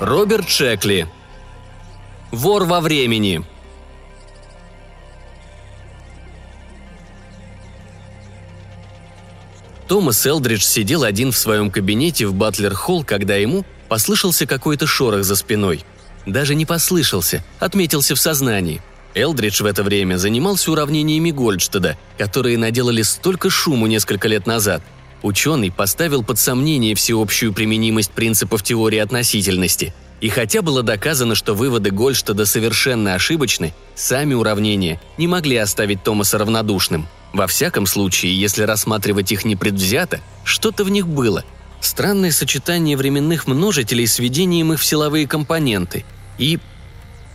Роберт Шекли. Вор во времени. Томас Элдридж сидел один в своем кабинете в Батлер-Холл, когда ему послышался какой-то шорох за спиной. Даже не послышался, отметился в сознании. Элдридж в это время занимался уравнениями Гольдштеда, которые наделали столько шуму несколько лет назад. Ученый поставил под сомнение всеобщую применимость принципов теории относительности. И хотя было доказано, что выводы Гольштеда совершенно ошибочны, сами уравнения не могли оставить Томаса равнодушным – во всяком случае, если рассматривать их непредвзято, что-то в них было. Странное сочетание временных множителей с введением их в силовые компоненты. И...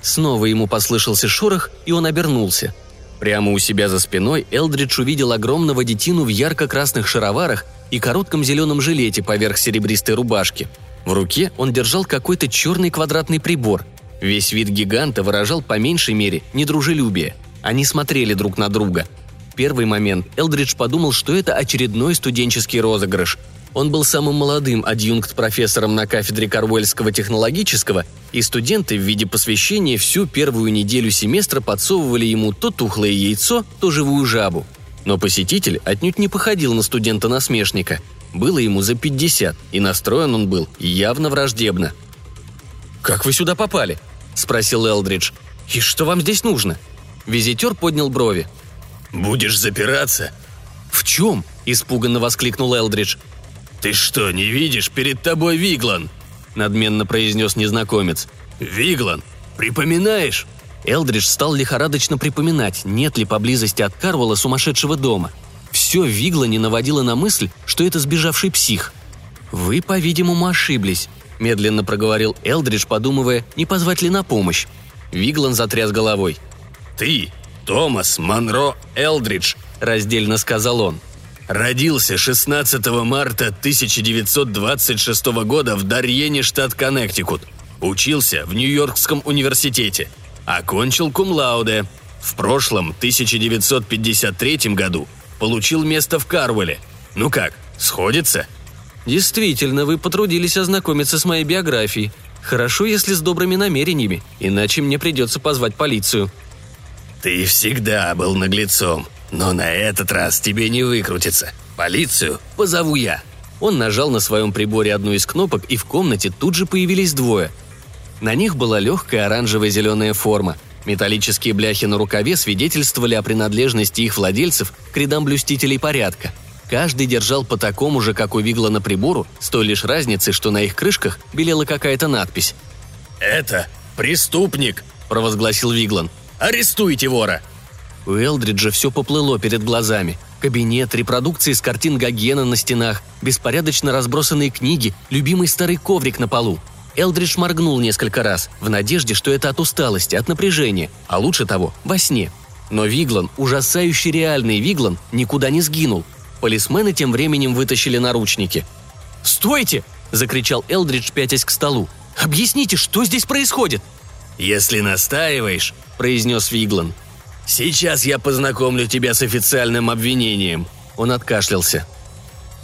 Снова ему послышался шорох, и он обернулся. Прямо у себя за спиной Элдридж увидел огромного детину в ярко-красных шароварах и коротком зеленом жилете поверх серебристой рубашки. В руке он держал какой-то черный квадратный прибор. Весь вид гиганта выражал по меньшей мере недружелюбие. Они смотрели друг на друга – первый момент Элдридж подумал, что это очередной студенческий розыгрыш. Он был самым молодым адъюнкт-профессором на кафедре Карвельского технологического, и студенты в виде посвящения всю первую неделю семестра подсовывали ему то тухлое яйцо, то живую жабу. Но посетитель отнюдь не походил на студента-насмешника. Было ему за 50, и настроен он был явно враждебно. «Как вы сюда попали?» – спросил Элдридж. «И что вам здесь нужно?» Визитер поднял брови. «Будешь запираться?» «В чем?» – испуганно воскликнул Элдридж. «Ты что, не видишь? Перед тобой Виглан!» – надменно произнес незнакомец. «Виглан! Припоминаешь?» Элдридж стал лихорадочно припоминать, нет ли поблизости от Карвала сумасшедшего дома. Все в Виглане наводило на мысль, что это сбежавший псих. «Вы, по-видимому, ошиблись», – медленно проговорил Элдридж, подумывая, не позвать ли на помощь. Виглан затряс головой. «Ты Томас Монро Элдридж», – раздельно сказал он. Родился 16 марта 1926 года в Дарьене, штат Коннектикут. Учился в Нью-Йоркском университете. Окончил кумлауде. В прошлом, 1953 году, получил место в Карвеле. Ну как, сходится? Действительно, вы потрудились ознакомиться с моей биографией. Хорошо, если с добрыми намерениями, иначе мне придется позвать полицию», «Ты всегда был наглецом, но на этот раз тебе не выкрутиться. Полицию позову я». Он нажал на своем приборе одну из кнопок, и в комнате тут же появились двое. На них была легкая оранжево-зеленая форма. Металлические бляхи на рукаве свидетельствовали о принадлежности их владельцев к рядам блюстителей порядка. Каждый держал по такому же, как у Вигла на прибору, с той лишь разницей, что на их крышках белела какая-то надпись. «Это преступник!» – провозгласил Виглан. Арестуйте вора!» У Элдриджа все поплыло перед глазами. Кабинет, репродукции с картин Гогена на стенах, беспорядочно разбросанные книги, любимый старый коврик на полу. Элдридж моргнул несколько раз, в надежде, что это от усталости, от напряжения, а лучше того, во сне. Но Виглан, ужасающий реальный Виглан, никуда не сгинул. Полисмены тем временем вытащили наручники. «Стойте!» – закричал Элдридж, пятясь к столу. «Объясните, что здесь происходит?» «Если настаиваешь», – произнес Виглан. «Сейчас я познакомлю тебя с официальным обвинением». Он откашлялся.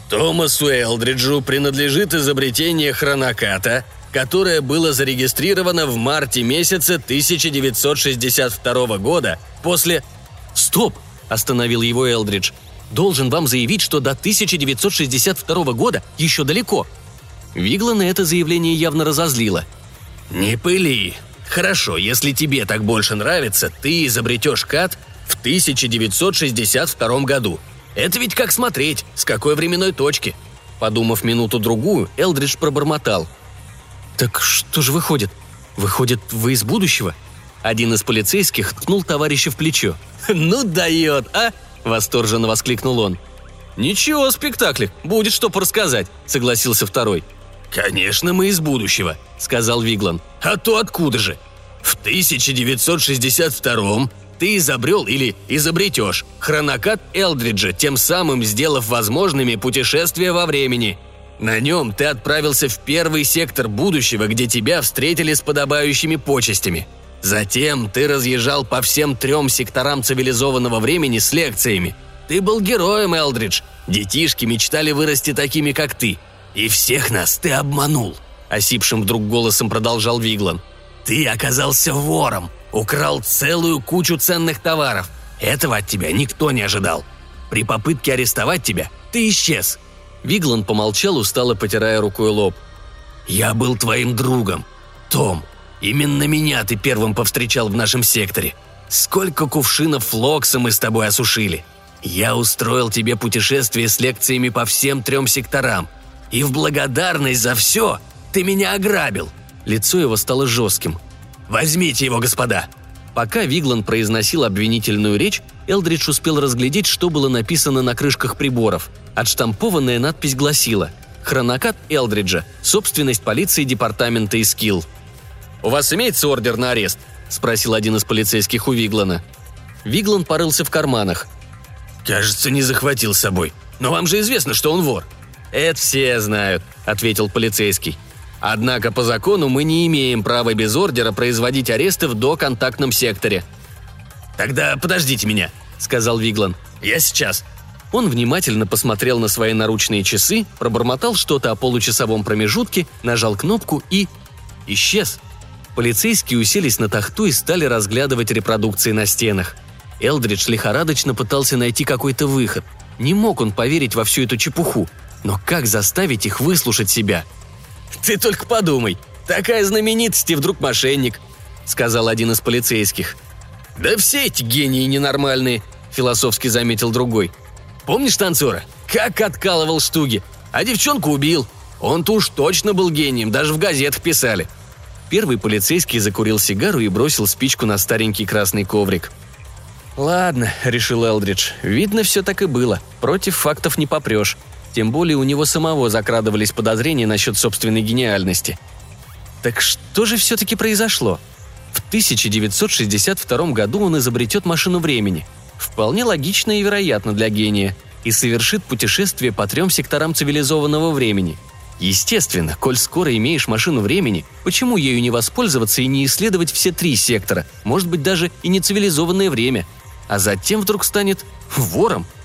Томасу Элдриджу принадлежит изобретение хроноката, которое было зарегистрировано в марте месяце 1962 года после... «Стоп!» – остановил его Элдридж. «Должен вам заявить, что до 1962 года еще далеко». Виглана это заявление явно разозлило. «Не пыли», Хорошо, если тебе так больше нравится, ты изобретешь КАТ в 1962 году. Это ведь как смотреть, с какой временной точки. Подумав минуту-другую, Элдридж пробормотал. «Так что же выходит? Выходит, вы из будущего?» Один из полицейских ткнул товарища в плечо. «Ну дает, а!» – восторженно воскликнул он. «Ничего, спектакль, будет что порассказать», – согласился второй – «Конечно, мы из будущего», — сказал Виглан. «А то откуда же? В 1962-м ты изобрел или изобретешь хронокат Элдриджа, тем самым сделав возможными путешествия во времени. На нем ты отправился в первый сектор будущего, где тебя встретили с подобающими почестями. Затем ты разъезжал по всем трем секторам цивилизованного времени с лекциями. Ты был героем, Элдридж. Детишки мечтали вырасти такими, как ты. И всех нас ты обманул», — осипшим вдруг голосом продолжал Виглан. «Ты оказался вором, украл целую кучу ценных товаров. Этого от тебя никто не ожидал. При попытке арестовать тебя ты исчез». Виглан помолчал, устало потирая рукой лоб. «Я был твоим другом. Том, именно меня ты первым повстречал в нашем секторе. Сколько кувшинов флокса мы с тобой осушили. Я устроил тебе путешествие с лекциями по всем трем секторам. И в благодарность за все ты меня ограбил». Лицо его стало жестким. «Возьмите его, господа!» Пока Виглан произносил обвинительную речь, Элдридж успел разглядеть, что было написано на крышках приборов. Отштампованная надпись гласила «Хронокат Элдриджа. Собственность полиции департамента Искилл». «У вас имеется ордер на арест?» – спросил один из полицейских у Виглана. Виглан порылся в карманах. «Кажется, не захватил с собой. Но вам же известно, что он вор». «Это все знают», – ответил полицейский. Однако по закону мы не имеем права без ордера производить аресты в доконтактном секторе. «Тогда подождите меня», — сказал Виглан. «Я сейчас». Он внимательно посмотрел на свои наручные часы, пробормотал что-то о получасовом промежутке, нажал кнопку и... исчез. Полицейские уселись на тахту и стали разглядывать репродукции на стенах. Элдридж лихорадочно пытался найти какой-то выход. Не мог он поверить во всю эту чепуху. Но как заставить их выслушать себя – «Ты только подумай, такая знаменитость и вдруг мошенник», — сказал один из полицейских. «Да все эти гении ненормальные», — философски заметил другой. «Помнишь танцора? Как откалывал штуги, а девчонку убил. Он-то уж точно был гением, даже в газетах писали». Первый полицейский закурил сигару и бросил спичку на старенький красный коврик. «Ладно», — решил Элдридж, — «видно, все так и было. Против фактов не попрешь. Тем более у него самого закрадывались подозрения насчет собственной гениальности. Так что же все-таки произошло? В 1962 году он изобретет машину времени. Вполне логично и вероятно для гения. И совершит путешествие по трем секторам цивилизованного времени. Естественно, коль скоро имеешь машину времени, почему ею не воспользоваться и не исследовать все три сектора, может быть даже и не цивилизованное время, а затем вдруг станет вором –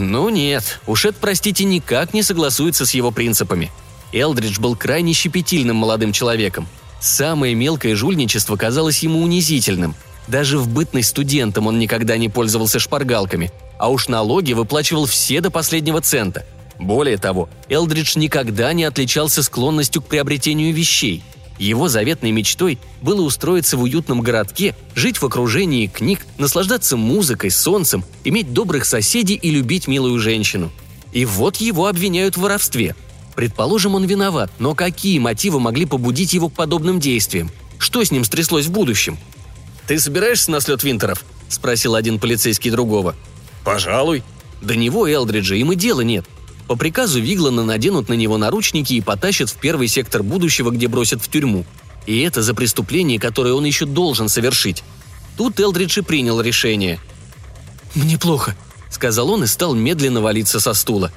ну нет, уж это, простите, никак не согласуется с его принципами. Элдридж был крайне щепетильным молодым человеком. Самое мелкое жульничество казалось ему унизительным. Даже в бытность студентом он никогда не пользовался шпаргалками, а уж налоги выплачивал все до последнего цента. Более того, Элдридж никогда не отличался склонностью к приобретению вещей – его заветной мечтой было устроиться в уютном городке, жить в окружении книг, наслаждаться музыкой, солнцем, иметь добрых соседей и любить милую женщину. И вот его обвиняют в воровстве. Предположим, он виноват, но какие мотивы могли побудить его к подобным действиям? Что с ним стряслось в будущем? «Ты собираешься на слет Винтеров?» – спросил один полицейский другого. «Пожалуй». До него, Элдриджа, им и дела нет – по приказу Виглана наденут на него наручники и потащат в первый сектор будущего, где бросят в тюрьму. И это за преступление, которое он еще должен совершить. Тут Элдридж и принял решение. «Мне плохо», — сказал он и стал медленно валиться со стула.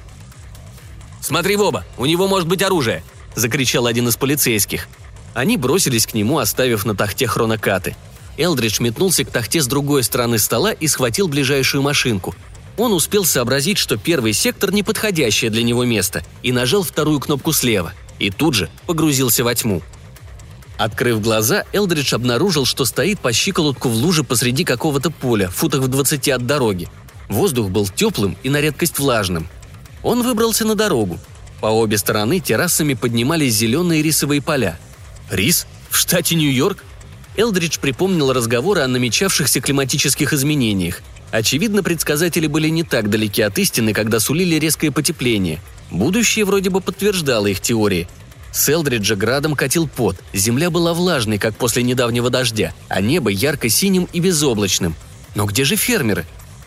«Смотри в оба, у него может быть оружие!» — закричал один из полицейских. Они бросились к нему, оставив на тахте хронокаты. Элдридж метнулся к тахте с другой стороны стола и схватил ближайшую машинку — он успел сообразить, что первый сектор – неподходящее для него место, и нажал вторую кнопку слева, и тут же погрузился во тьму. Открыв глаза, Элдридж обнаружил, что стоит по щиколотку в луже посреди какого-то поля, футах в двадцати от дороги. Воздух был теплым и на редкость влажным. Он выбрался на дорогу. По обе стороны террасами поднимались зеленые рисовые поля. Рис? В штате Нью-Йорк? Элдридж припомнил разговоры о намечавшихся климатических изменениях – Очевидно, предсказатели были не так далеки от истины, когда сулили резкое потепление. Будущее вроде бы подтверждало их теории. С Элдриджа градом катил пот, земля была влажной, как после недавнего дождя, а небо ярко-синим и безоблачным. Но где же фермеры?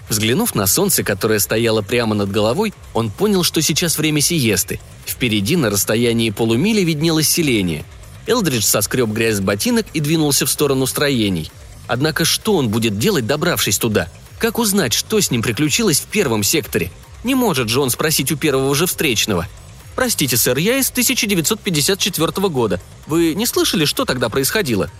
Взглянув на солнце, которое стояло прямо над головой, он понял, что сейчас время сиесты. Впереди на расстоянии полумили виднелось селение. Элдридж соскреб грязь с ботинок и двинулся в сторону строений. Однако что он будет делать, добравшись туда – как узнать, что с ним приключилось в первом секторе? Не может же он спросить у первого же встречного. «Простите, сэр, я из 1954 года. Вы не слышали, что тогда происходило?»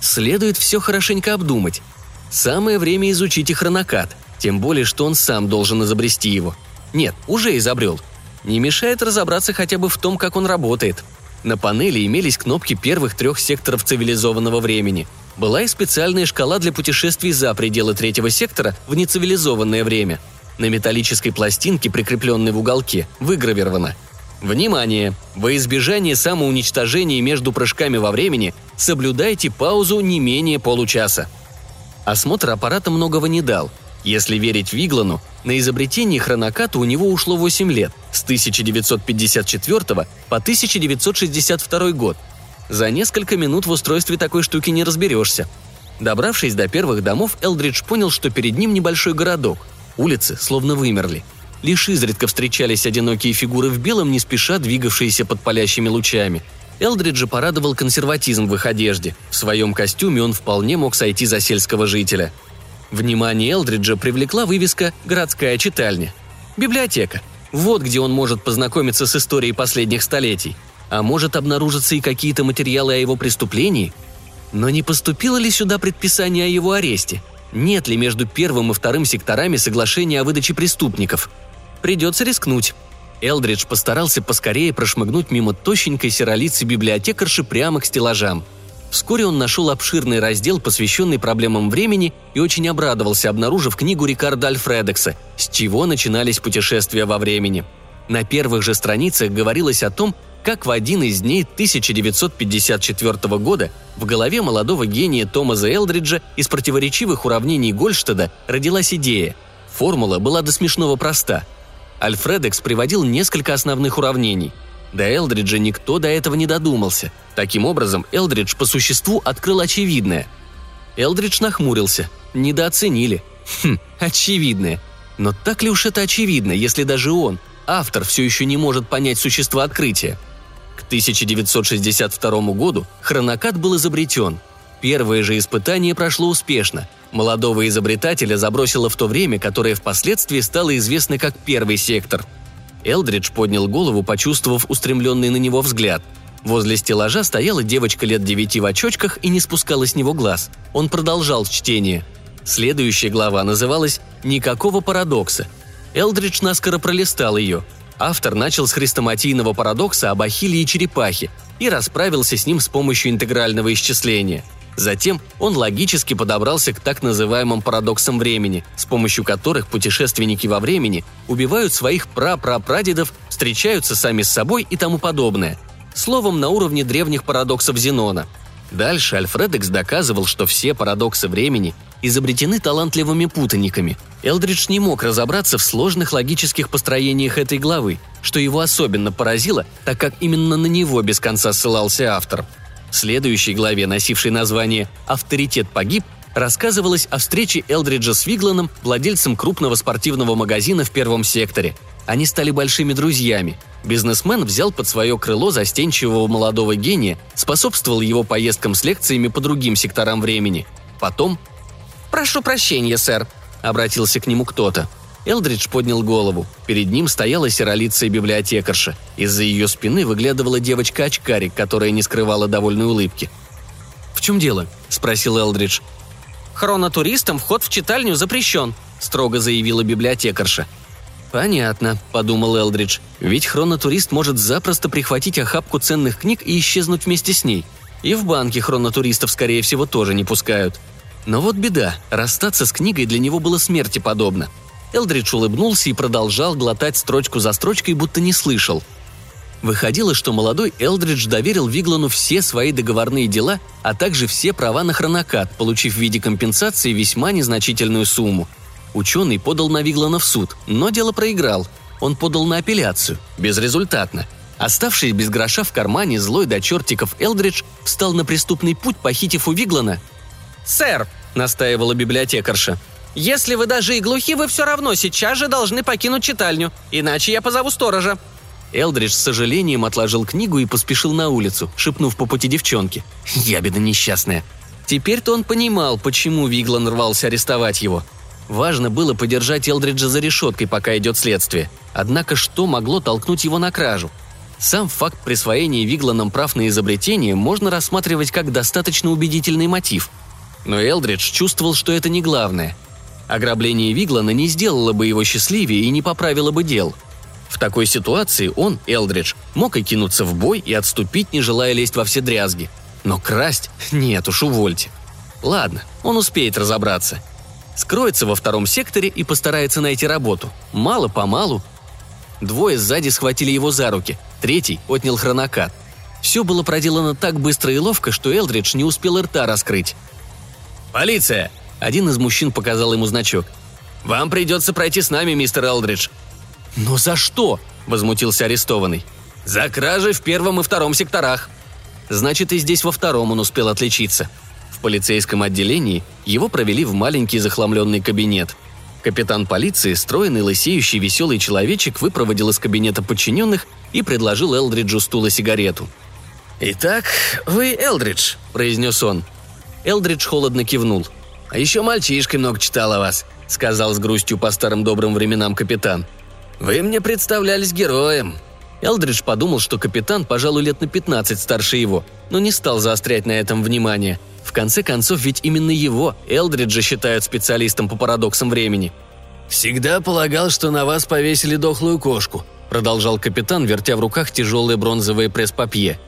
Следует все хорошенько обдумать. Самое время изучить и хронокат, тем более, что он сам должен изобрести его. Нет, уже изобрел. Не мешает разобраться хотя бы в том, как он работает. На панели имелись кнопки первых трех секторов цивилизованного времени. Была и специальная шкала для путешествий за пределы третьего сектора в нецивилизованное время. На металлической пластинке, прикрепленной в уголке, выгравировано Внимание! Во избежание самоуничтожения между прыжками во времени соблюдайте паузу не менее получаса. Осмотр аппарата многого не дал. Если верить Виглану, на изобретение хроноката у него ушло 8 лет, с 1954 по 1962 год. За несколько минут в устройстве такой штуки не разберешься. Добравшись до первых домов, Элдридж понял, что перед ним небольшой городок. Улицы словно вымерли. Лишь изредка встречались одинокие фигуры в белом, не спеша двигавшиеся под палящими лучами. Элдриджа порадовал консерватизм в их одежде. В своем костюме он вполне мог сойти за сельского жителя. Внимание Элдриджа привлекла вывеска «Городская читальня». Библиотека. Вот где он может познакомиться с историей последних столетий. А может обнаружиться и какие-то материалы о его преступлении? Но не поступило ли сюда предписание о его аресте? Нет ли между первым и вторым секторами соглашения о выдаче преступников – Придется рискнуть. Элдридж постарался поскорее прошмыгнуть мимо тощенькой серолицы библиотекарши прямо к стеллажам. Вскоре он нашел обширный раздел, посвященный проблемам времени, и очень обрадовался, обнаружив книгу Рикарда Альфредекса «С чего начинались путешествия во времени». На первых же страницах говорилось о том, как в один из дней 1954 года в голове молодого гения Томаса Элдриджа из противоречивых уравнений Гольштада родилась идея. Формула была до смешного проста – Альфредекс приводил несколько основных уравнений. До Элдриджа никто до этого не додумался. Таким образом, Элдридж по существу открыл очевидное. Элдридж нахмурился. Недооценили. Хм, очевидное. Но так ли уж это очевидно, если даже он, автор, все еще не может понять существо открытия? К 1962 году хронокат был изобретен. Первое же испытание прошло успешно – Молодого изобретателя забросило в то время, которое впоследствии стало известно как первый сектор. Элдридж поднял голову, почувствовав устремленный на него взгляд. Возле стеллажа стояла девочка лет девяти в очочках и не спускала с него глаз. Он продолжал чтение. Следующая глава называлась «Никакого парадокса». Элдридж наскоро пролистал ее. Автор начал с хрестоматийного парадокса об Ахилле и черепахе и расправился с ним с помощью интегрального исчисления – Затем он логически подобрался к так называемым парадоксам времени, с помощью которых путешественники во времени убивают своих прапрапрадедов, встречаются сами с собой и тому подобное. Словом, на уровне древних парадоксов Зенона. Дальше Альфредекс доказывал, что все парадоксы времени изобретены талантливыми путаниками. Элдридж не мог разобраться в сложных логических построениях этой главы, что его особенно поразило, так как именно на него без конца ссылался автор – в следующей главе, носившей название «Авторитет погиб», рассказывалось о встрече Элдриджа с Вигланом, владельцем крупного спортивного магазина в первом секторе. Они стали большими друзьями. Бизнесмен взял под свое крыло застенчивого молодого гения, способствовал его поездкам с лекциями по другим секторам времени. Потом «Прошу прощения, сэр», — обратился к нему кто-то. Элдридж поднял голову. Перед ним стояла серолицая библиотекарша. Из-за ее спины выглядывала девочка-очкарик, которая не скрывала довольной улыбки. «В чем дело?» – спросил Элдридж. «Хронотуристам вход в читальню запрещен», – строго заявила библиотекарша. «Понятно», – подумал Элдридж. «Ведь хронотурист может запросто прихватить охапку ценных книг и исчезнуть вместе с ней. И в банке хронотуристов, скорее всего, тоже не пускают. Но вот беда, расстаться с книгой для него было смерти подобно. Элдридж улыбнулся и продолжал глотать строчку за строчкой, будто не слышал. Выходило, что молодой Элдридж доверил Виглану все свои договорные дела, а также все права на хронокат, получив в виде компенсации весьма незначительную сумму. Ученый подал на Виглана в суд, но дело проиграл. Он подал на апелляцию. Безрезультатно. Оставшись без гроша в кармане, злой до чертиков Элдридж встал на преступный путь, похитив у Виглана. «Сэр!» – настаивала библиотекарша – если вы даже и глухи, вы все равно сейчас же должны покинуть читальню, иначе я позову сторожа». Элдридж с сожалением отложил книгу и поспешил на улицу, шепнув по пути девчонке. «Ябеда несчастная». Теперь-то он понимал, почему Виглан рвался арестовать его. Важно было подержать Элдриджа за решеткой, пока идет следствие. Однако что могло толкнуть его на кражу? Сам факт присвоения Вигланом прав на изобретение можно рассматривать как достаточно убедительный мотив. Но Элдридж чувствовал, что это не главное. Ограбление Виглана не сделало бы его счастливее и не поправило бы дел. В такой ситуации он, Элдридж, мог и кинуться в бой и отступить, не желая лезть во все дрязги. Но красть? Нет уж, увольте. Ладно, он успеет разобраться. Скроется во втором секторе и постарается найти работу. Мало-помалу. Двое сзади схватили его за руки, третий отнял хронокат. Все было проделано так быстро и ловко, что Элдридж не успел рта раскрыть. «Полиция!» Один из мужчин показал ему значок. «Вам придется пройти с нами, мистер Элдридж». «Но за что?» – возмутился арестованный. «За кражи в первом и втором секторах». Значит, и здесь во втором он успел отличиться – полицейском отделении его провели в маленький захламленный кабинет. Капитан полиции, стройный, лысеющий, веселый человечек, выпроводил из кабинета подчиненных и предложил Элдриджу стула сигарету. «Итак, вы Элдридж», – произнес он. Элдридж холодно кивнул. «А еще мальчишкой много читал о вас», – сказал с грустью по старым добрым временам капитан. «Вы мне представлялись героем». Элдридж подумал, что капитан, пожалуй, лет на 15 старше его, но не стал заострять на этом внимание – в конце концов, ведь именно его, Элдриджа, считают специалистом по парадоксам времени. «Всегда полагал, что на вас повесили дохлую кошку», продолжал капитан, вертя в руках тяжелые бронзовые пресс-папье.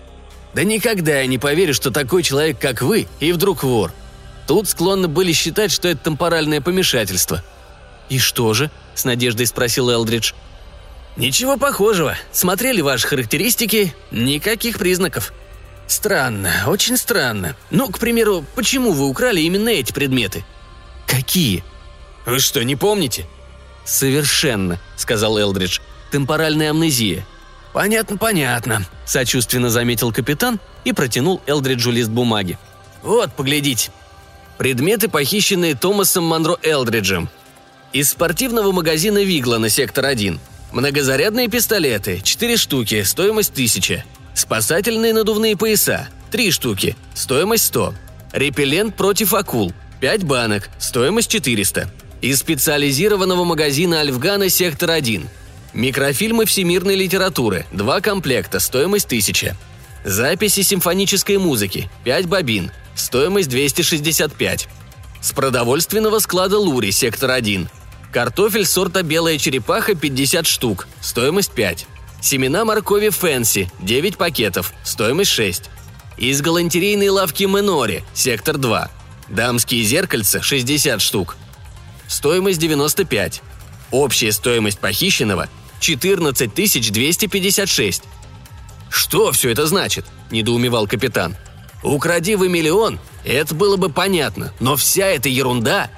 «Да никогда я не поверю, что такой человек, как вы, и вдруг вор. Тут склонны были считать, что это темпоральное помешательство». «И что же?» – с надеждой спросил Элдридж. «Ничего похожего. Смотрели ваши характеристики? Никаких признаков. Странно, очень странно. Ну, к примеру, почему вы украли именно эти предметы? Какие? Вы что, не помните? Совершенно, сказал Элдридж. Темпоральная амнезия. Понятно, понятно, сочувственно заметил капитан и протянул Элдриджу лист бумаги. Вот, поглядите. Предметы, похищенные Томасом Монро Элдриджем. Из спортивного магазина Вигла на сектор 1. Многозарядные пистолеты, 4 штуки, стоимость 1000. Спасательные надувные пояса – 3 штуки, стоимость 100. Репеллент против акул – 5 банок, стоимость 400. Из специализированного магазина «Альфгана» сектор 1. Микрофильмы всемирной литературы – 2 комплекта, стоимость 1000. Записи симфонической музыки – 5 бобин, стоимость 265. С продовольственного склада «Лури» сектор 1. Картофель сорта «Белая черепаха» 50 штук, стоимость 5. Семена моркови Фэнси – 9 пакетов, стоимость 6. Из галантерейной лавки Менори, сектор 2. Дамские зеркальца – 60 штук. Стоимость 95. Общая стоимость похищенного – 14 256. «Что все это значит?» – недоумевал капитан. «Укради вы миллион, это было бы понятно, но вся эта ерунда...»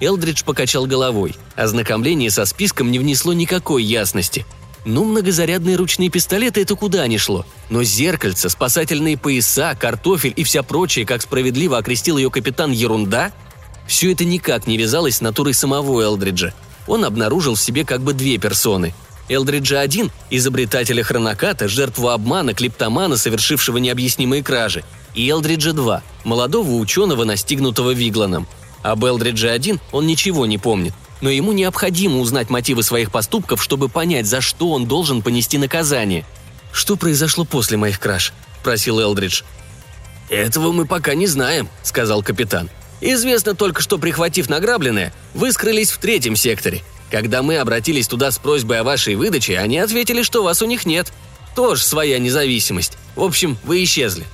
Элдридж покачал головой. Ознакомление со списком не внесло никакой ясности – ну, многозарядные ручные пистолеты – это куда ни шло. Но зеркальца, спасательные пояса, картофель и вся прочая, как справедливо окрестил ее капитан, ерунда – все это никак не вязалось с натурой самого Элдриджа. Он обнаружил в себе как бы две персоны. Элдриджа один – изобретателя хроноката, жертву обмана, клептомана, совершившего необъяснимые кражи, и Элдриджа два – молодого ученого, настигнутого Вигланом. Об Элдридже один он ничего не помнит – но ему необходимо узнать мотивы своих поступков, чтобы понять, за что он должен понести наказание. «Что произошло после моих краж?» – просил Элдридж. «Этого мы пока не знаем», – сказал капитан. «Известно только, что, прихватив награбленное, вы скрылись в третьем секторе. Когда мы обратились туда с просьбой о вашей выдаче, они ответили, что вас у них нет. Тоже своя независимость. В общем, вы исчезли».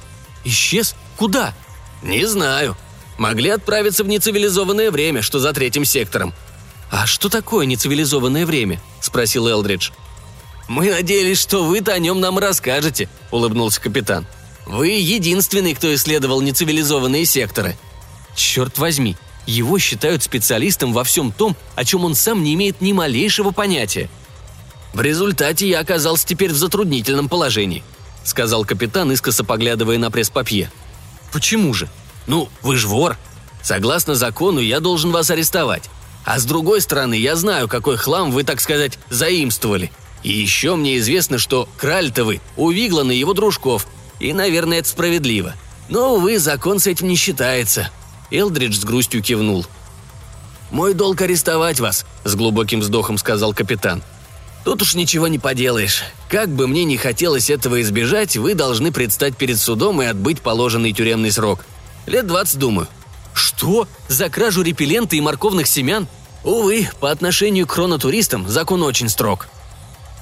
«Исчез? Куда?» «Не знаю. Могли отправиться в нецивилизованное время, что за третьим сектором. «А что такое нецивилизованное время?» – спросил Элдридж. «Мы надеялись, что вы-то о нем нам расскажете», – улыбнулся капитан. «Вы единственный, кто исследовал нецивилизованные секторы». «Черт возьми, его считают специалистом во всем том, о чем он сам не имеет ни малейшего понятия». «В результате я оказался теперь в затруднительном положении», – сказал капитан, искоса поглядывая на пресс-папье. «Почему же?» «Ну, вы ж вор. Согласно закону, я должен вас арестовать. А с другой стороны, я знаю, какой хлам вы, так сказать, заимствовали. И еще мне известно, что краль-то вы у Виглана его дружков. И, наверное, это справедливо. Но, увы, закон с этим не считается». Элдридж с грустью кивнул. «Мой долг арестовать вас», — с глубоким вздохом сказал капитан. Тут уж ничего не поделаешь. Как бы мне не хотелось этого избежать, вы должны предстать перед судом и отбыть положенный тюремный срок. Лет 20, думаю. Что? За кражу репеллента и морковных семян? Увы, по отношению к хронотуристам закон очень строг.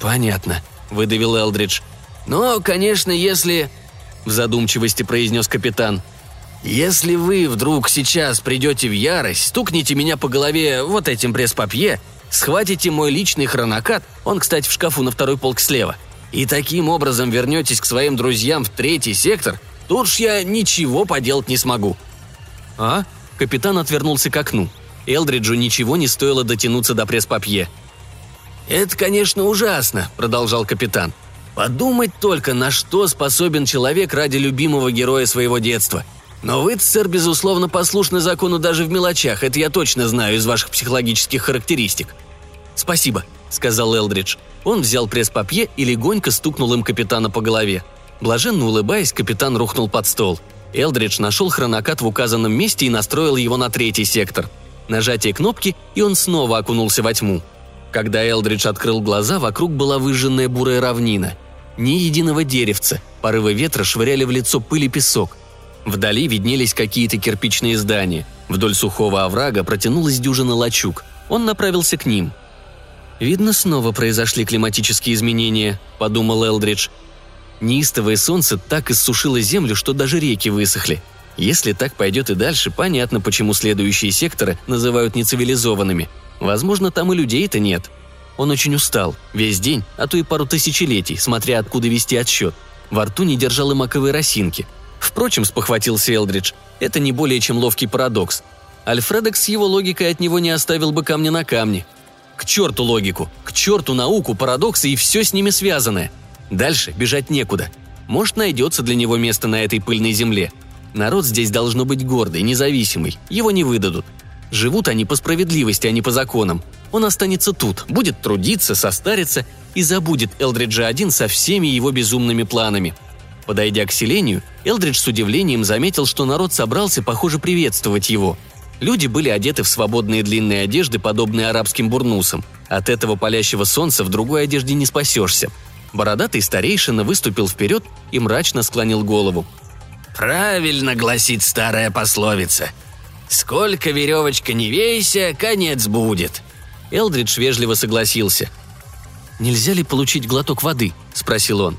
Понятно, выдавил Элдридж. Но, конечно, если... В задумчивости произнес капитан. Если вы вдруг сейчас придете в ярость, стукните меня по голове вот этим пресс-папье Схватите мой личный хронокат, он, кстати, в шкафу на второй полке слева, и таким образом вернетесь к своим друзьям в третий сектор, тут уж я ничего поделать не смогу». «А?» Капитан отвернулся к окну. Элдриджу ничего не стоило дотянуться до пресс-папье. «Это, конечно, ужасно», — продолжал капитан. «Подумать только, на что способен человек ради любимого героя своего детства. Но вы, сэр, безусловно, послушны закону даже в мелочах, это я точно знаю из ваших психологических характеристик». «Спасибо», — сказал Элдридж. Он взял пресс-папье и легонько стукнул им капитана по голове. Блаженно улыбаясь, капитан рухнул под стол. Элдридж нашел хронокат в указанном месте и настроил его на третий сектор. Нажатие кнопки, и он снова окунулся во тьму. Когда Элдридж открыл глаза, вокруг была выжженная бурая равнина. Ни единого деревца, порывы ветра швыряли в лицо пыль и песок – Вдали виднелись какие-то кирпичные здания. Вдоль сухого оврага протянулась дюжина лачуг. Он направился к ним. «Видно, снова произошли климатические изменения», — подумал Элдридж. Неистовое солнце так иссушило землю, что даже реки высохли. Если так пойдет и дальше, понятно, почему следующие секторы называют нецивилизованными. Возможно, там и людей-то нет. Он очень устал. Весь день, а то и пару тысячелетий, смотря откуда вести отсчет. Во рту не держал и маковой росинки. Впрочем, спохватился Элдридж, это не более чем ловкий парадокс. Альфредекс с его логикой от него не оставил бы камня на камне. К черту логику, к черту науку, парадоксы и все с ними связанное. Дальше бежать некуда. Может, найдется для него место на этой пыльной земле. Народ здесь должно быть гордый, независимый, его не выдадут. Живут они по справедливости, а не по законам. Он останется тут, будет трудиться, состариться и забудет Элдриджа один со всеми его безумными планами – Подойдя к селению, Элдридж с удивлением заметил, что народ собрался, похоже, приветствовать его. Люди были одеты в свободные длинные одежды, подобные арабским бурнусам. От этого палящего солнца в другой одежде не спасешься. Бородатый старейшина выступил вперед и мрачно склонил голову. «Правильно гласит старая пословица. Сколько веревочка не вейся, конец будет». Элдридж вежливо согласился. «Нельзя ли получить глоток воды?» – спросил он.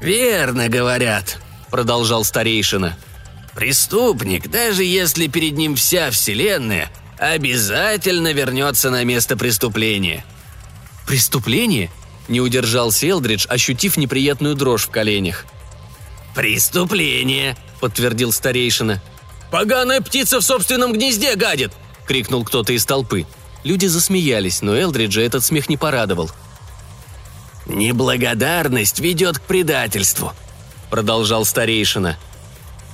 «Верно говорят», — продолжал старейшина. «Преступник, даже если перед ним вся вселенная, обязательно вернется на место преступления». «Преступление?» – не удержался Элдридж, ощутив неприятную дрожь в коленях. «Преступление», – подтвердил старейшина. «Поганая птица в собственном гнезде гадит!» – крикнул кто-то из толпы. Люди засмеялись, но Элдриджа этот смех не порадовал – «Неблагодарность ведет к предательству», — продолжал старейшина.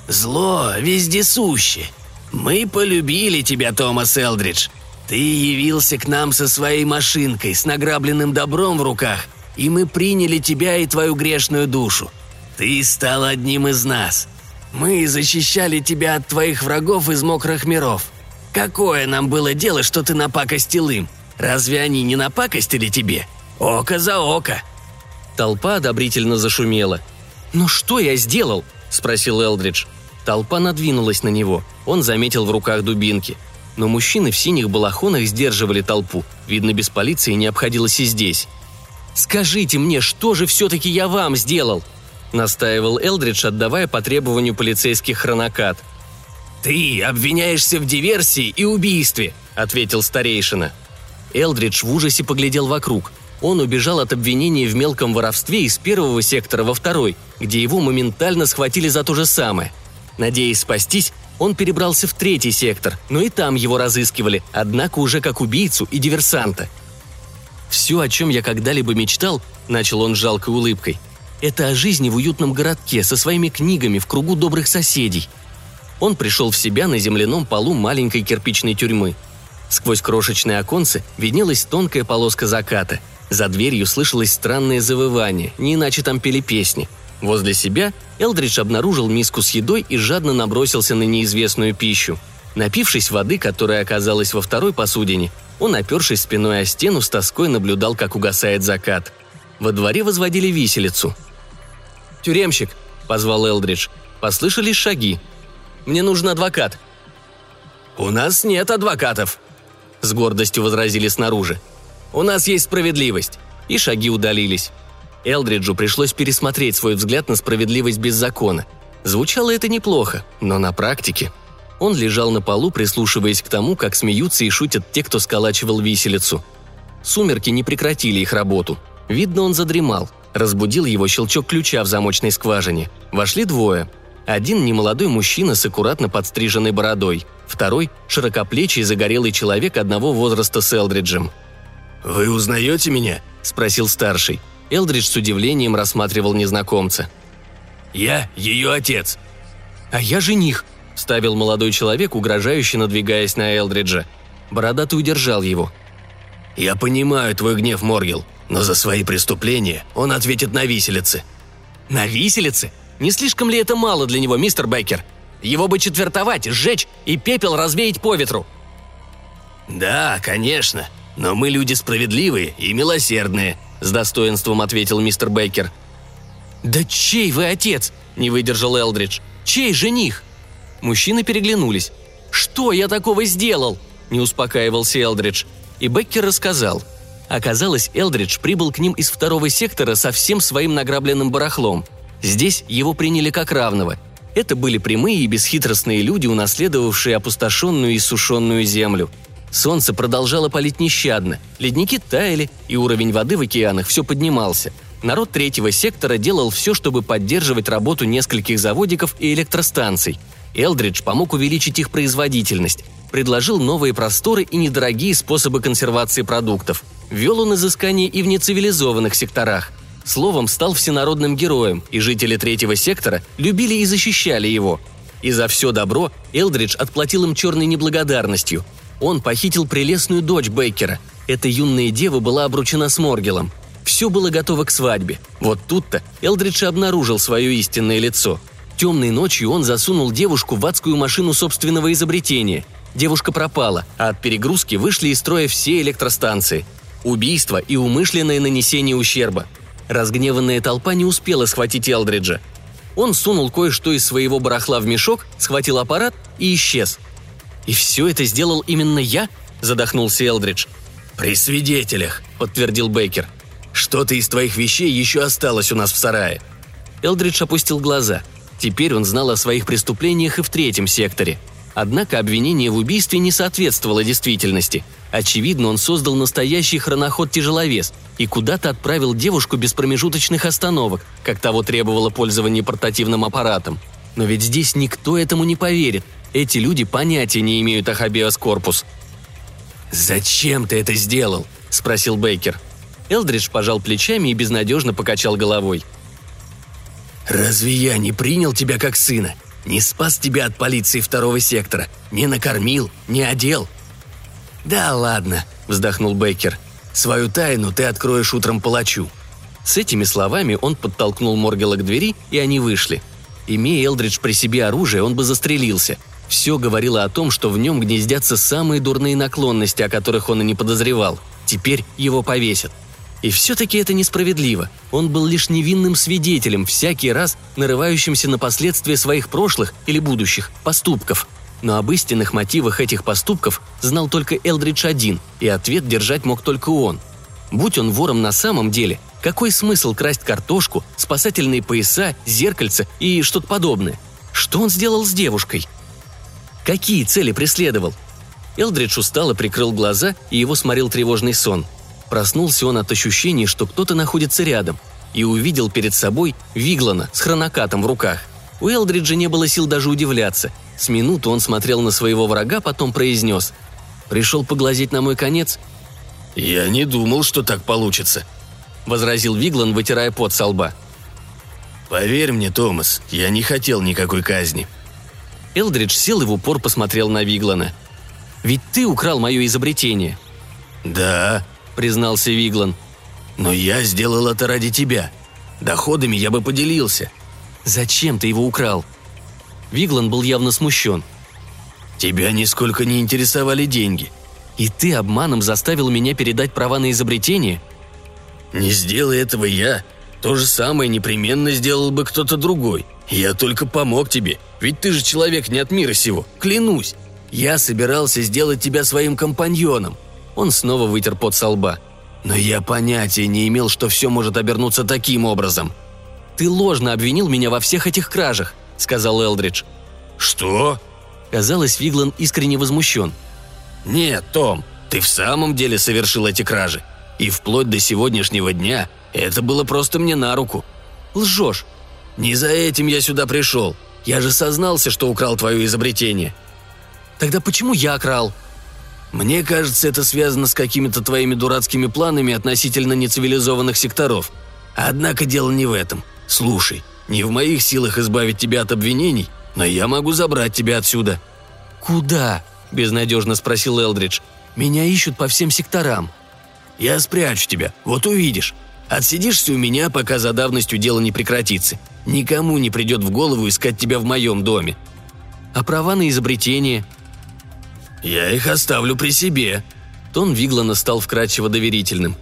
«Зло вездесуще. Мы полюбили тебя, Томас Элдридж. Ты явился к нам со своей машинкой, с награбленным добром в руках, и мы приняли тебя и твою грешную душу. Ты стал одним из нас. Мы защищали тебя от твоих врагов из мокрых миров. Какое нам было дело, что ты напакостил им? Разве они не напакостили тебе?» Око за око!» Толпа одобрительно зашумела. «Ну что я сделал?» – спросил Элдридж. Толпа надвинулась на него. Он заметил в руках дубинки. Но мужчины в синих балахонах сдерживали толпу. Видно, без полиции не обходилось и здесь. «Скажите мне, что же все-таки я вам сделал?» – настаивал Элдридж, отдавая по требованию полицейских хронокат. «Ты обвиняешься в диверсии и убийстве», – ответил старейшина. Элдридж в ужасе поглядел вокруг – он убежал от обвинений в мелком воровстве из первого сектора во второй, где его моментально схватили за то же самое. Надеясь спастись, он перебрался в третий сектор, но и там его разыскивали, однако уже как убийцу и диверсанта. «Все, о чем я когда-либо мечтал», – начал он с жалкой улыбкой, – «это о жизни в уютном городке со своими книгами в кругу добрых соседей». Он пришел в себя на земляном полу маленькой кирпичной тюрьмы. Сквозь крошечное оконце виднелась тонкая полоска заката – за дверью слышалось странное завывание, не иначе там пели песни. Возле себя Элдридж обнаружил миску с едой и жадно набросился на неизвестную пищу. Напившись воды, которая оказалась во второй посудине, Он, опершись спиной о стену, с тоской наблюдал, как угасает закат. Во дворе возводили виселицу. «Тюремщик!» – позвал Элдридж. Послышались шаги. «Мне нужен адвокат». «У нас нет адвокатов», – с гордостью возразили снаружи. «У нас есть справедливость». И шаги удалились. Элдриджу пришлось пересмотреть свой взгляд на справедливость без закона. Звучало это неплохо, но на практике – он лежал на полу, прислушиваясь к тому, как смеются и шутят те, кто сколачивал виселицу. Сумерки не прекратили их работу. Видно, он задремал. Разбудил его щелчок ключа в замочной скважине. Вошли двое. Один – немолодой мужчина с аккуратно подстриженной бородой. Второй – широкоплечий загорелый человек одного возраста с Элдриджем. «Вы узнаете меня?» – спросил старший. Элдридж с удивлением рассматривал незнакомца. «Я ее отец». «А я жених», – ставил молодой человек, угрожающе надвигаясь на Элдриджа. Бородатый удержал его. «Я понимаю твой гнев, Моргел, но за свои преступления он ответит на виселице». «На виселице? Не слишком ли это мало для него, мистер Бейкер? Его бы четвертовать, сжечь и пепел развеять по ветру». «Да, конечно, но мы люди справедливые и милосердные», – с достоинством ответил мистер Бейкер. «Да чей вы отец?» – не выдержал Элдридж. «Чей жених?» Мужчины переглянулись. «Что я такого сделал?» – не успокаивался Элдридж. И Беккер рассказал. Оказалось, Элдридж прибыл к ним из второго сектора со всем своим награбленным барахлом. Здесь его приняли как равного. Это были прямые и бесхитростные люди, унаследовавшие опустошенную и сушенную землю. Солнце продолжало палить нещадно, ледники таяли, и уровень воды в океанах все поднимался. Народ третьего сектора делал все, чтобы поддерживать работу нескольких заводиков и электростанций – Элдридж помог увеличить их производительность, предложил новые просторы и недорогие способы консервации продуктов. Вел он изыскания и в нецивилизованных секторах. Словом, стал всенародным героем, и жители третьего сектора любили и защищали его. И за все добро Элдридж отплатил им черной неблагодарностью. Он похитил прелестную дочь Бейкера. Эта юная дева была обручена с Моргелом. Все было готово к свадьбе. Вот тут-то Элдридж обнаружил свое истинное лицо – Темной ночью он засунул девушку в адскую машину собственного изобретения. Девушка пропала, а от перегрузки вышли из строя все электростанции. Убийство и умышленное нанесение ущерба. Разгневанная толпа не успела схватить Элдриджа. Он сунул кое-что из своего барахла в мешок, схватил аппарат и исчез. «И все это сделал именно я?» – задохнулся Элдридж. «При свидетелях», – подтвердил Бейкер. «Что-то из твоих вещей еще осталось у нас в сарае». Элдридж опустил глаза. Теперь он знал о своих преступлениях и в третьем секторе. Однако обвинение в убийстве не соответствовало действительности. Очевидно, он создал настоящий хроноход-тяжеловес и куда-то отправил девушку без промежуточных остановок, как того требовало пользование портативным аппаратом. Но ведь здесь никто этому не поверит. Эти люди понятия не имеют о хабиас корпус. «Зачем ты это сделал?» – спросил Бейкер. Элдридж пожал плечами и безнадежно покачал головой – «Разве я не принял тебя как сына? Не спас тебя от полиции второго сектора? Не накормил? Не одел?» «Да ладно», — вздохнул Бейкер. «Свою тайну ты откроешь утром палачу». С этими словами он подтолкнул Моргела к двери, и они вышли. Имея Элдридж при себе оружие, он бы застрелился. Все говорило о том, что в нем гнездятся самые дурные наклонности, о которых он и не подозревал. Теперь его повесят. И все-таки это несправедливо. Он был лишь невинным свидетелем, всякий раз нарывающимся на последствия своих прошлых или будущих поступков. Но об истинных мотивах этих поступков знал только Элдридж один, и ответ держать мог только он. Будь он вором на самом деле, какой смысл красть картошку, спасательные пояса, зеркальца и что-то подобное? Что он сделал с девушкой? Какие цели преследовал? Элдридж устало прикрыл глаза, и его сморил тревожный сон – Проснулся он от ощущения, что кто-то находится рядом, и увидел перед собой Виглана с хронокатом в руках. У Элдриджа не было сил даже удивляться. С минуту он смотрел на своего врага, потом произнес. «Пришел поглазеть на мой конец?» «Я не думал, что так получится», — возразил Виглан, вытирая пот со лба. «Поверь мне, Томас, я не хотел никакой казни». Элдридж сел и в упор посмотрел на Виглана. «Ведь ты украл мое изобретение». «Да», – признался Виглан. «Но я сделал это ради тебя. Доходами я бы поделился». «Зачем ты его украл?» Виглан был явно смущен. «Тебя нисколько не интересовали деньги. И ты обманом заставил меня передать права на изобретение?» «Не сделай этого я. То же самое непременно сделал бы кто-то другой. Я только помог тебе, ведь ты же человек не от мира сего, клянусь. Я собирался сделать тебя своим компаньоном». Он снова вытер пот со лба. «Но я понятия не имел, что все может обернуться таким образом». «Ты ложно обвинил меня во всех этих кражах», — сказал Элдридж. «Что?» Казалось, Виглан искренне возмущен. «Нет, Том, ты в самом деле совершил эти кражи. И вплоть до сегодняшнего дня это было просто мне на руку». «Лжешь». «Не за этим я сюда пришел. Я же сознался, что украл твое изобретение». «Тогда почему я крал?» «Мне кажется, это связано с какими-то твоими дурацкими планами относительно нецивилизованных секторов. Однако дело не в этом. Слушай, не в моих силах избавить тебя от обвинений, но я могу забрать тебя отсюда». «Куда?» – безнадежно спросил Элдридж. «Меня ищут по всем секторам». «Я спрячу тебя, вот увидишь. Отсидишься у меня, пока за давностью дело не прекратится. Никому не придет в голову искать тебя в моем доме». «А права на изобретение?» «Я их оставлю при себе». Тон Виглана стал вкрадчиво доверительным.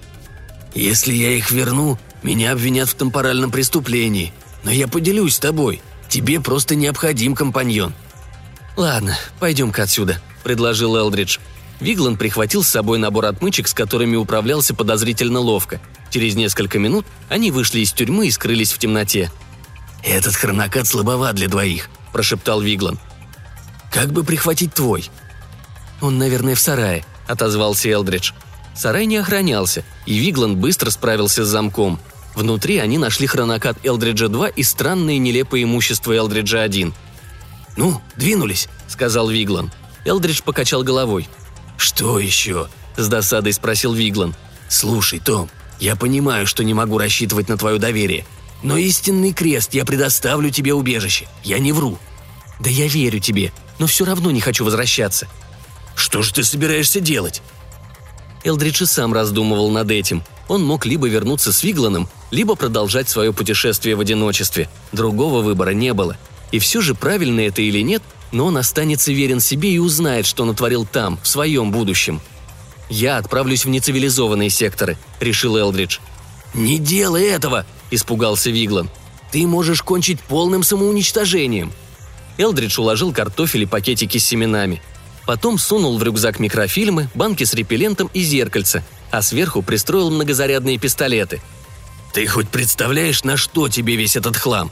«Если я их верну, меня обвинят в темпоральном преступлении. Но я поделюсь с тобой. Тебе просто необходим компаньон». «Ладно, пойдем-ка отсюда», — предложил Элдридж. Виглан прихватил с собой набор отмычек, с которыми управлялся подозрительно ловко. Через несколько минут они вышли из тюрьмы и скрылись в темноте. «Этот хронокат слабоват для двоих», – прошептал Виглан. «Как бы прихватить твой?» «Он, наверное, в сарае», – отозвался Элдридж. Сарай не охранялся, и Виглан быстро справился с замком. Внутри они нашли хронокат Элдриджа-2 и странное нелепое имущество Элдриджа-1. «Ну, двинулись», — сказал Виглан. Элдридж покачал головой. «Что еще?» – с досадой спросил Виглан. «Слушай, Том, я понимаю, что не могу рассчитывать на твое доверие, но истинный крест я предоставлю тебе убежище. Я не вру». «Да я верю тебе, но все равно не хочу возвращаться». «Что же ты собираешься делать?» Элдридж и сам раздумывал над этим. Он мог либо вернуться с Вигланом, либо продолжать свое путешествие в одиночестве. Другого выбора не было. И все же, правильно это или нет, но он останется верен себе и узнает, что натворил там, в своем будущем. «Я отправлюсь в нецивилизованные секторы», — решил Элдридж. «Не делай этого!» — испугался Виглан. «Ты можешь кончить полным самоуничтожением!» Элдридж уложил картофель и пакетики с семенами. Потом сунул в рюкзак микрофильмы, банки с репеллентом и зеркальце, а сверху пристроил многозарядные пистолеты. «Ты хоть представляешь, на что тебе весь этот хлам?»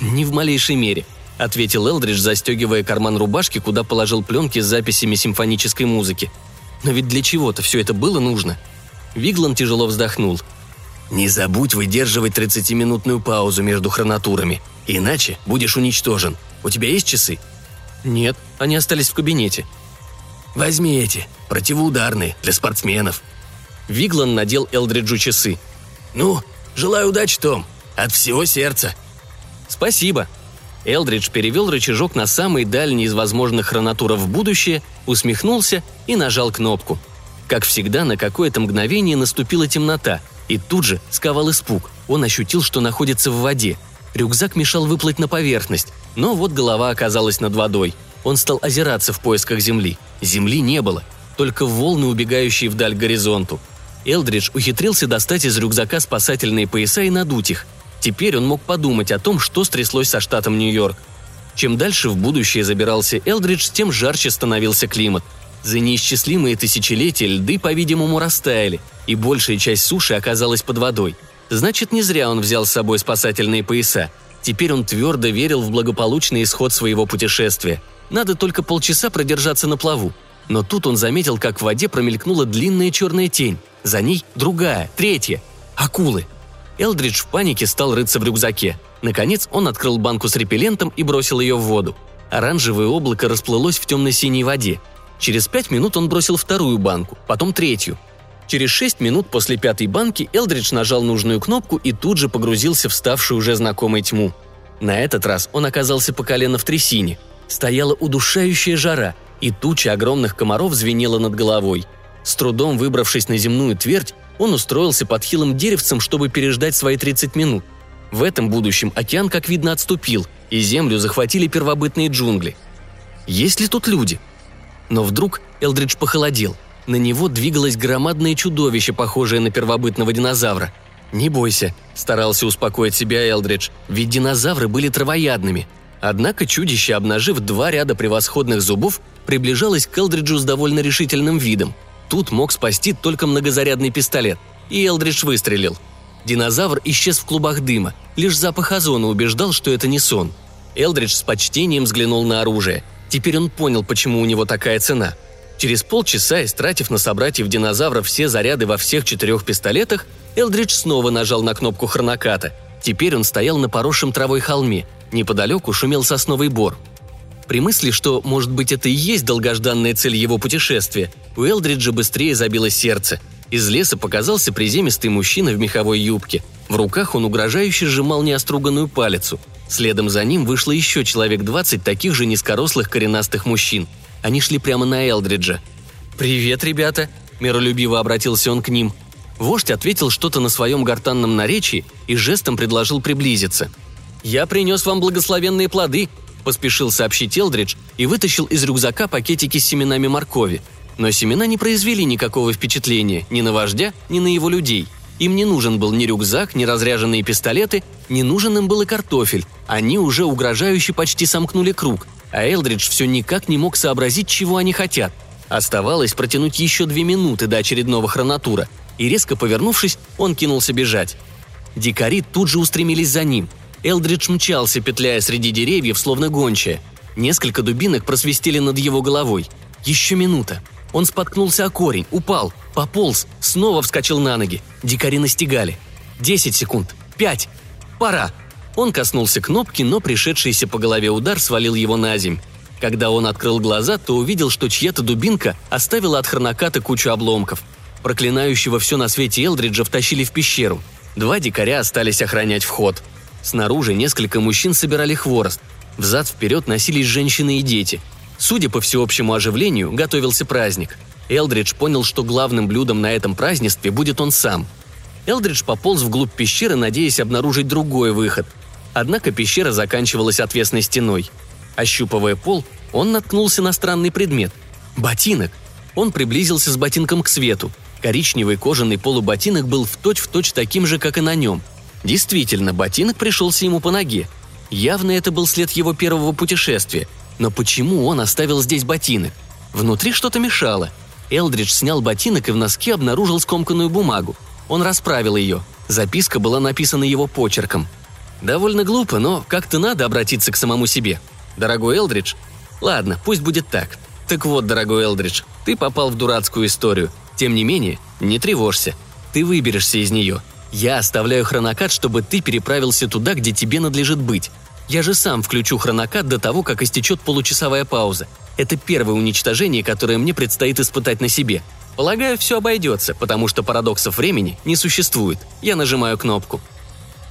«Ни в малейшей мере», — ответил Элдридж, застегивая карман рубашки, куда положил пленки с записями симфонической музыки. «Но ведь для чего-то все это было нужно». Виглан тяжело вздохнул. «Не забудь выдерживать 30-минутную паузу между хронатурами, иначе будешь уничтожен. У тебя есть часы?» «Нет, они остались в кабинете», «Возьми эти, противоударные, для спортсменов». Виглан надел Элдриджу часы. «Ну, желаю удачи, Том. От всего сердца». «Спасибо». Элдридж перевел рычажок на самый дальний из возможных хронатуров в будущее, усмехнулся и нажал кнопку. Как всегда, на какое-то мгновение наступила темнота, и тут же сковал испуг. Он ощутил, что находится в воде. Рюкзак мешал выплыть на поверхность, но вот голова оказалась над водой – он стал озираться в поисках земли. Земли не было, только волны, убегающие вдаль горизонту. Элдридж ухитрился достать из рюкзака спасательные пояса и надуть их. Теперь он мог подумать о том, что стряслось со штатом Нью-Йорк. Чем дальше в будущее забирался Элдридж, тем жарче становился климат. За неисчислимые тысячелетия льды, по-видимому, растаяли, и большая часть суши оказалась под водой. Значит, не зря он взял с собой спасательные пояса. Теперь он твердо верил в благополучный исход своего путешествия – надо только полчаса продержаться на плаву. Но тут он заметил, как в воде промелькнула длинная черная тень. За ней другая, третья. Акулы. Элдридж в панике стал рыться в рюкзаке. Наконец он открыл банку с репеллентом и бросил ее в воду. Оранжевое облако расплылось в темно-синей воде. Через пять минут он бросил вторую банку, потом третью. Через шесть минут после пятой банки Элдридж нажал нужную кнопку и тут же погрузился в ставшую уже знакомой тьму. На этот раз он оказался по колено в трясине – Стояла удушающая жара, и туча огромных комаров звенела над головой. С трудом выбравшись на земную твердь, он устроился под хилым деревцем, чтобы переждать свои 30 минут. В этом будущем океан, как видно, отступил, и землю захватили первобытные джунгли. Есть ли тут люди? Но вдруг Элдридж похолодел. На него двигалось громадное чудовище, похожее на первобытного динозавра. «Не бойся», – старался успокоить себя Элдридж, ведь динозавры были травоядными. Однако чудище, обнажив два ряда превосходных зубов, приближалось к Элдриджу с довольно решительным видом. Тут мог спасти только многозарядный пистолет, и Элдридж выстрелил. Динозавр исчез в клубах дыма, лишь запах озона убеждал, что это не сон. Элдридж с почтением взглянул на оружие. Теперь он понял, почему у него такая цена – Через полчаса, истратив на собратьев динозавров все заряды во всех четырех пистолетах, Элдридж снова нажал на кнопку хроноката. Теперь он стоял на поросшем травой холме. Неподалеку шумел сосновый бор. При мысли, что, может быть, это и есть долгожданная цель его путешествия, у Элдриджа быстрее забилось сердце. Из леса показался приземистый мужчина в меховой юбке. В руках он угрожающе сжимал неоструганную палицу. Следом за ним вышло еще человек двадцать таких же низкорослых коренастых мужчин – они шли прямо на Элдриджа. «Привет, ребята!» – миролюбиво обратился он к ним. Вождь ответил что-то на своем гортанном наречии и жестом предложил приблизиться. «Я принес вам благословенные плоды», – поспешил сообщить Элдридж и вытащил из рюкзака пакетики с семенами моркови. Но семена не произвели никакого впечатления ни на вождя, ни на его людей. Им не нужен был ни рюкзак, ни разряженные пистолеты, не нужен им был и картофель. Они уже угрожающе почти сомкнули круг – а Элдридж все никак не мог сообразить, чего они хотят. Оставалось протянуть еще две минуты до очередного хронотура, и резко повернувшись, он кинулся бежать. Дикари тут же устремились за ним. Элдридж мчался, петляя среди деревьев, словно гончая. Несколько дубинок просвистели над его головой. Еще минута. Он споткнулся о корень, упал, пополз, снова вскочил на ноги. Дикари настигали. Десять секунд. Пять. Пора. Он коснулся кнопки, но пришедшийся по голове удар свалил его на земь. Когда он открыл глаза, то увидел, что чья-то дубинка оставила от хроноката кучу обломков. Проклинающего все на свете Элдриджа втащили в пещеру. Два дикаря остались охранять вход. Снаружи несколько мужчин собирали хворост. Взад-вперед носились женщины и дети. Судя по всеобщему оживлению, готовился праздник. Элдридж понял, что главным блюдом на этом празднестве будет он сам. Элдридж пополз вглубь пещеры, надеясь обнаружить другой выход – Однако пещера заканчивалась отвесной стеной. Ощупывая пол, он наткнулся на странный предмет – ботинок. Он приблизился с ботинком к свету. Коричневый кожаный полуботинок был в точь-в-точь точь таким же, как и на нем. Действительно, ботинок пришелся ему по ноге. Явно это был след его первого путешествия. Но почему он оставил здесь ботинок? Внутри что-то мешало. Элдридж снял ботинок и в носке обнаружил скомканную бумагу. Он расправил ее. Записка была написана его почерком – Довольно глупо, но как-то надо обратиться к самому себе. Дорогой Элдридж? Ладно, пусть будет так. Так вот, дорогой Элдридж, ты попал в дурацкую историю. Тем не менее, не тревожься. Ты выберешься из нее. Я оставляю хронокат, чтобы ты переправился туда, где тебе надлежит быть. Я же сам включу хронокат до того, как истечет получасовая пауза. Это первое уничтожение, которое мне предстоит испытать на себе. Полагаю, все обойдется, потому что парадоксов времени не существует. Я нажимаю кнопку.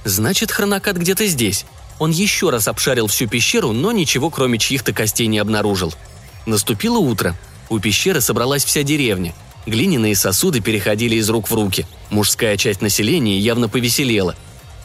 Значит, хронокат где-то здесь. Он еще раз обшарил всю пещеру, но ничего кроме чьих-то костей не обнаружил. Наступило утро. У пещеры собралась вся деревня. Глиняные сосуды переходили из рук в руки. Мужская часть населения явно повеселела.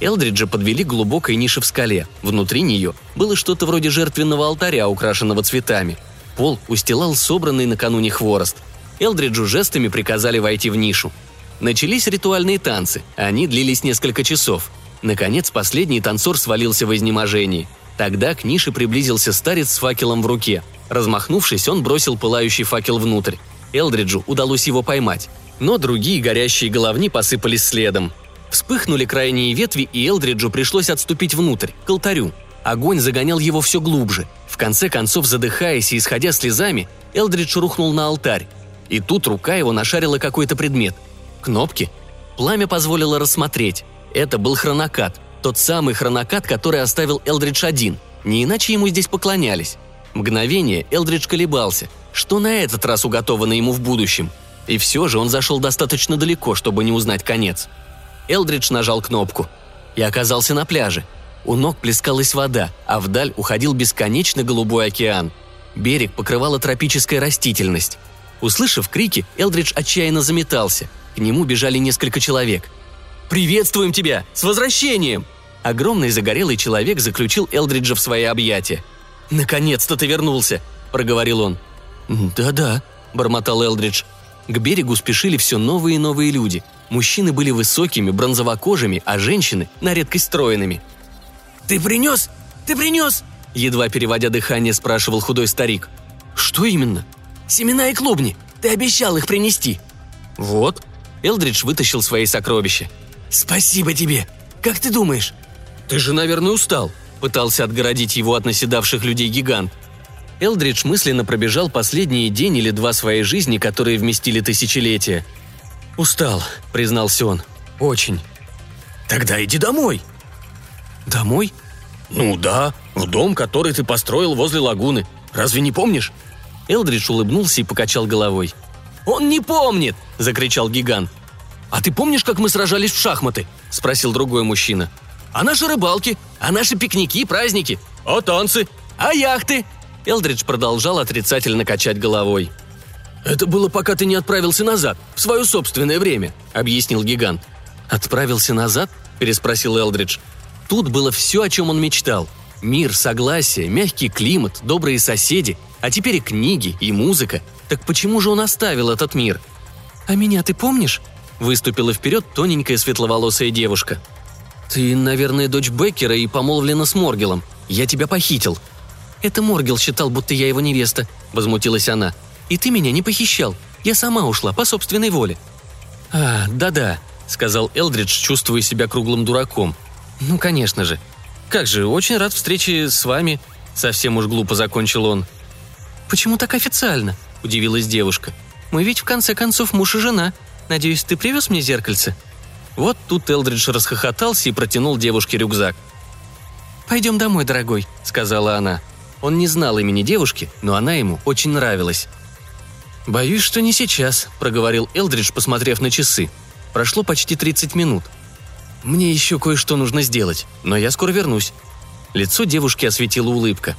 Элдриджа подвели к глубокой нише в скале. Внутри нее было что-то вроде жертвенного алтаря, украшенного цветами. Пол устилал собранный накануне хворост. Элдриджу жестами приказали войти в нишу. Начались ритуальные танцы. Они длились несколько часов – Наконец, последний танцор свалился в изнеможении. Тогда к нише приблизился старец с факелом в руке. Размахнувшись, он бросил пылающий факел внутрь. Элдриджу удалось его поймать. Но другие горящие головни посыпались следом. Вспыхнули крайние ветви, и Элдриджу пришлось отступить внутрь, к алтарю. Огонь загонял его все глубже. В конце концов, задыхаясь и исходя слезами, Элдридж рухнул на алтарь. И тут рука его нашарила какой-то предмет. Кнопки. Пламя позволило рассмотреть. Это был хронокат. Тот самый хронокат, который оставил Элдридж один. Не иначе ему здесь поклонялись. Мгновение Элдридж колебался. Что на этот раз уготовано ему в будущем? И все же он зашел достаточно далеко, чтобы не узнать конец. Элдридж нажал кнопку. И оказался на пляже. У ног плескалась вода, а вдаль уходил бесконечно голубой океан. Берег покрывала тропическая растительность. Услышав крики, Элдридж отчаянно заметался. К нему бежали несколько человек – «Приветствуем тебя! С возвращением!» Огромный загорелый человек заключил Элдриджа в свои объятия. «Наконец-то ты вернулся!» – проговорил он. «Да-да», – бормотал Элдридж. К берегу спешили все новые и новые люди. Мужчины были высокими, бронзовокожими, а женщины – на редкость стройными. «Ты принес? Ты принес?» Едва переводя дыхание, спрашивал худой старик. «Что именно?» «Семена и клубни. Ты обещал их принести». «Вот». Элдридж вытащил свои сокровища. «Спасибо тебе. Как ты думаешь?» «Ты же, наверное, устал», – пытался отгородить его от наседавших людей гигант. Элдридж мысленно пробежал последние день или два своей жизни, которые вместили тысячелетия. «Устал», — признался он. «Очень». «Тогда иди домой». «Домой?» «Ну да, в дом, который ты построил возле лагуны. Разве не помнишь?» Элдридж улыбнулся и покачал головой. «Он не помнит!» – закричал гигант. «А ты помнишь, как мы сражались в шахматы?» – спросил другой мужчина. «А наши рыбалки? А наши пикники и праздники? А танцы? А яхты? Элдридж продолжал отрицательно качать головой. «Это было, пока ты не отправился назад, в свое собственное время», — объяснил гигант. «Отправился назад?» – переспросил Элдридж. Тут было все, о чем он мечтал. Мир, согласие, мягкий климат, добрые соседи, а теперь и книги, и музыка. Так почему же он оставил этот мир? «А меня ты помнишь?» – выступила вперед тоненькая светловолосая девушка. «Ты, наверное, дочь Беккера и помолвлена с Моргелом. Я тебя похитил», «Это Моргел считал, будто я его невеста», — возмутилась она. «И ты меня не похищал. Я сама ушла, по собственной воле». «А, да-да», — сказал Элдридж, чувствуя себя круглым дураком. «Ну, конечно же. Как же, очень рад встрече с вами», — совсем уж глупо закончил он. «Почему так официально?» – удивилась девушка. «Мы ведь в конце концов муж и жена. Надеюсь, ты привез мне зеркальце?» Вот тут Элдридж расхохотался и протянул девушке рюкзак. «Пойдем домой, дорогой», — сказала она. Он не знал имени девушки, но она ему очень нравилась. «Боюсь, что не сейчас», – проговорил Элдридж, посмотрев на часы. «Прошло почти 30 минут. Мне еще кое-что нужно сделать, но я скоро вернусь». Лицо девушки осветила улыбка.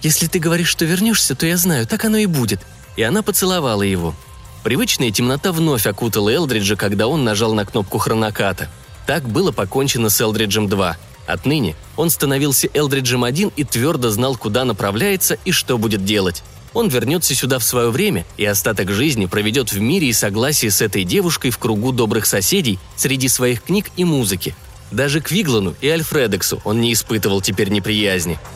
«Если ты говоришь, что вернешься, то я знаю, так оно и будет». И она поцеловала его. Привычная темнота вновь окутала Элдриджа, когда он нажал на кнопку хроноката. Так было покончено с Элдриджем 2. Отныне он становился Элдриджем один и твердо знал, куда направляется и что будет делать. Он вернется сюда в свое время и остаток жизни проведет в мире и согласии с этой девушкой в кругу добрых соседей среди своих книг и музыки. Даже к Виглану и Альфредексу он не испытывал теперь неприязни –